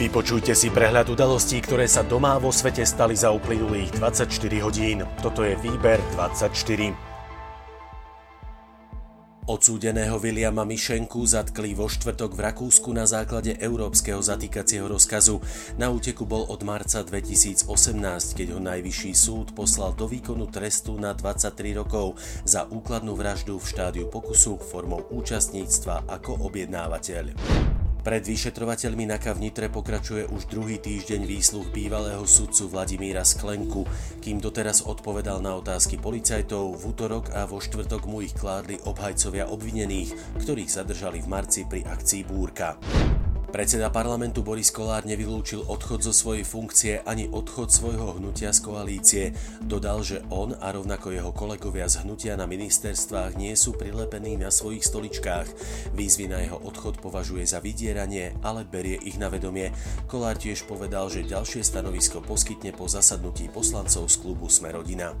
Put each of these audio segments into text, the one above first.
Vypočujte si prehľad udalostí, ktoré sa doma vo svete stali za uplynulých 24 hodín. Toto je Výber 24. Odsúdeného Viliama Mišenku zatkli vo štvrtok v Rakúsku na základe európskeho zatýkacieho rozkazu. Na úteku bol od marca 2018, keď ho najvyšší súd poslal do výkonu trestu na 23 rokov za úkladnú vraždu v štádiu pokusu formou účastníctva ako objednávateľ. Pred vyšetrovateľmi na Kavnitre pokračuje už druhý týždeň výsluch bývalého sudcu Vladimíra Sklenku, kým doteraz odpovedal na otázky policajtov, v útorok a vo štvrtok mu ich kládli obhajcovia obvinených, ktorých zadržali v marci pri akcii Búrka. Predseda parlamentu Boris Kolár nevylúčil odchod zo svojej funkcie ani odchod svojho hnutia z koalície. Dodal, že on a rovnako jeho kolegovia z hnutia na ministerstvách nie sú prilepení na svojich stoličkách. Výzvy na jeho odchod považuje za vydieranie, ale berie ich na vedomie. Kolár tiež povedal, že ďalšie stanovisko poskytne po zasadnutí poslancov z klubu Smerodina.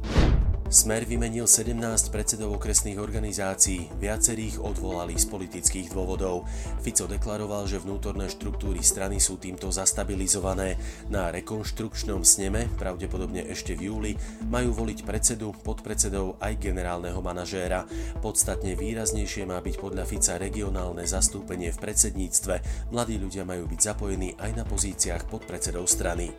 Smer vymenil 17 predsedov okresných organizácií, viacerých odvolali z politických dôvodov. Fico deklaroval, že vnútorné štruktúry strany sú týmto zastabilizované. Na rekonštrukčnom sneme, pravdepodobne ešte v júli, majú voliť predsedu, podpredsedov aj generálneho manažéra. Podstatne výraznejšie má byť podľa Fica regionálne zastúpenie v predsedníctve. Mladí ľudia majú byť zapojení aj na pozíciách podpredsedov strany.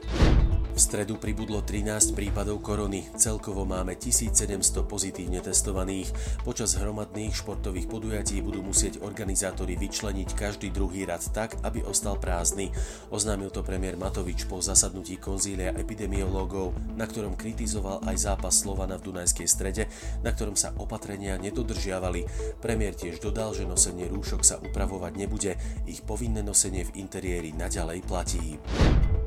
V stredu pribudlo 13 prípadov korony, celkovo máme 1700 pozitívne testovaných. Počas hromadných športových podujatí budú musieť organizátori vyčleniť každý druhý rad tak, aby ostal prázdny. Oznámil to premiér Matovič po zasadnutí konzília epidemiológov, na ktorom kritizoval aj zápas Slovana v Dunajskej strede, na ktorom sa opatrenia nedodržiavali. Premiér tiež dodal, že nosenie rúšok sa upravovať nebude, ich povinné nosenie v interiéri naďalej platí.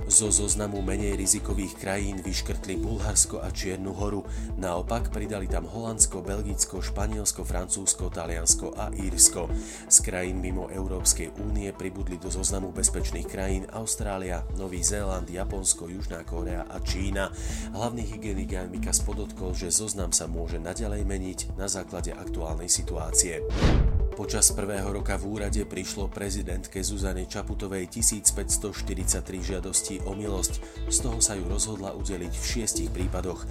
Zo zoznamu menej rizikových krajín vyškrtli Bulharsko a Čiernu horu, naopak pridali tam Holandsko, Belgicko, Španielsko, Francúzsko, Taliansko a Írsko. Z krajín mimo Európskej únie pribudli do zoznamu bezpečných krajín Austrália, Nový Zéland, Japonsko, Južná Kórea a Čína. Hlavný hygienik Jan Mikas podotkol, že zoznam sa môže naďalej meniť na základe aktuálnej situácie. Počas prvého roka v úrade prišlo prezidentke Zuzane Čaputovej 1543 žiadostí o milosť, z toho sa ju rozhodla udeliť v šiestich prípadoch.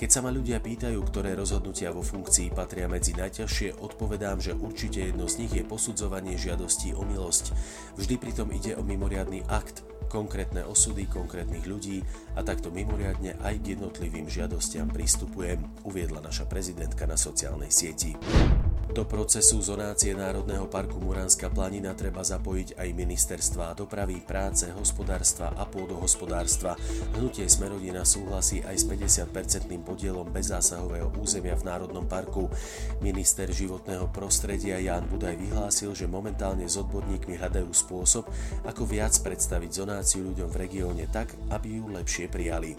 Keď sa ma ľudia pýtajú, ktoré rozhodnutia vo funkcii patria medzi najťažšie, odpovedám, že určite jedno z nich je posudzovanie žiadostí o milosť. Vždy pritom ide o mimoriadný akt, konkrétne osudy konkrétnych ľudí a takto mimoriadne aj k jednotlivým žiadostiam pristupujem, uviedla naša prezidentka na sociálnej sieti. Do procesu zonácie Národného parku Muránska planina treba zapojiť aj ministerstva dopravy, práce, hospodárstva a pôdohospodárstva. Hnutie Smerodina súhlasí aj s 50-percentným podielom bezzásahového územia v Národnom parku. Minister životného prostredia Jan Budaj vyhlásil, že momentálne s odborníkmi hľadajú spôsob, ako viac predstaviť zonáciu ľuďom v regióne tak, aby ju lepšie prijali.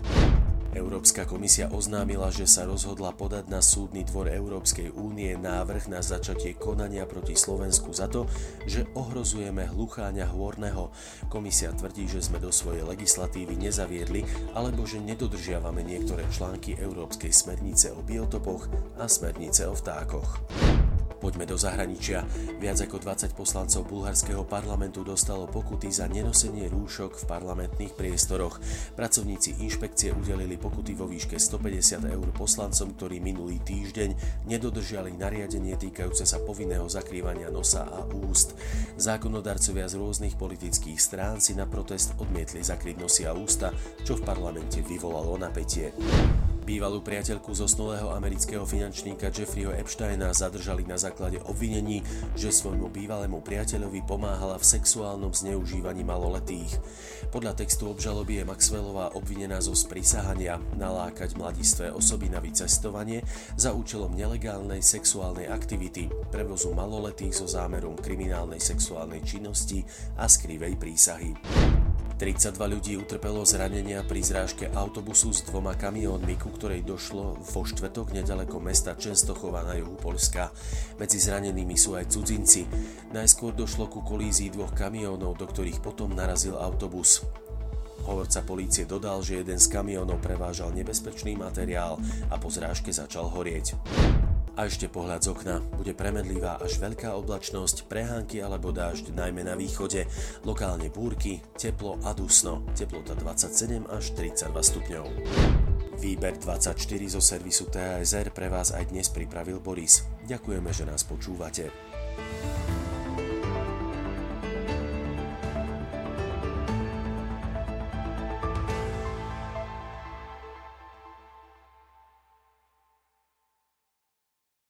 Európska komisia oznámila, že sa rozhodla podať na súdny dvor Európskej únie návrh na začatie konania proti Slovensku za to, že ohrozujeme hlucháňa hôrneho. Komisia tvrdí, že sme do svojej legislatívy nezaviedli alebo že nedodržiavame niektoré články Európskej smernice o biotopoch a smernice o vtákoch. Poďme do zahraničia. Viac ako 20 poslancov bulharského parlamentu dostalo pokuty za nenosenie rúšok v parlamentných priestoroch. Pracovníci inšpekcie udelili pokuty vo výške 150 eur poslancom, ktorí minulý týždeň nedodržali nariadenie týkajúce sa povinného zakrývania nosa a úst. Zákonodarcovia z rôznych politických strán si na protest odmietli zakryť nosy a ústa, čo v parlamente vyvolalo napätie. Bývalú priateľku zosnulého amerického finančníka Jeffreyho Epsteina zadržali na základe obvinení, že svojmu bývalému priateľovi pomáhala v sexuálnom zneužívaní maloletých. Podľa textu obžaloby je Maxwellová obvinená zo sprísahania nalákať mladistvé osoby na vycestovanie za účelom nelegálnej sexuálnej aktivity, prevozu maloletých so zámerom kriminálnej sexuálnej činnosti a skrivej prísahy. 32 ľudí utrpelo zranenia pri zrážke autobusu s dvoma kamiónmi, ku ktorej došlo vo štvrtok nedaleko mesta Čenstochova na juhu Polska. Medzi zranenými sú aj cudzinci. Najskôr došlo ku kolízii dvoch kamiónov, do ktorých potom narazil autobus. Hovorca polície dodal, že jeden z kamiónov prevážal nebezpečný materiál a po zrážke začal horieť. A ešte pohľad z okna. Bude premedlivá až veľká oblačnosť, prehánky alebo dážď najmä na východe, lokálne búrky, teplo a dusno, teplota 27 až 32 stupňov. Výber 24 zo servisu TASR pre vás aj dnes pripravil Boris. Ďakujeme, že nás počúvate.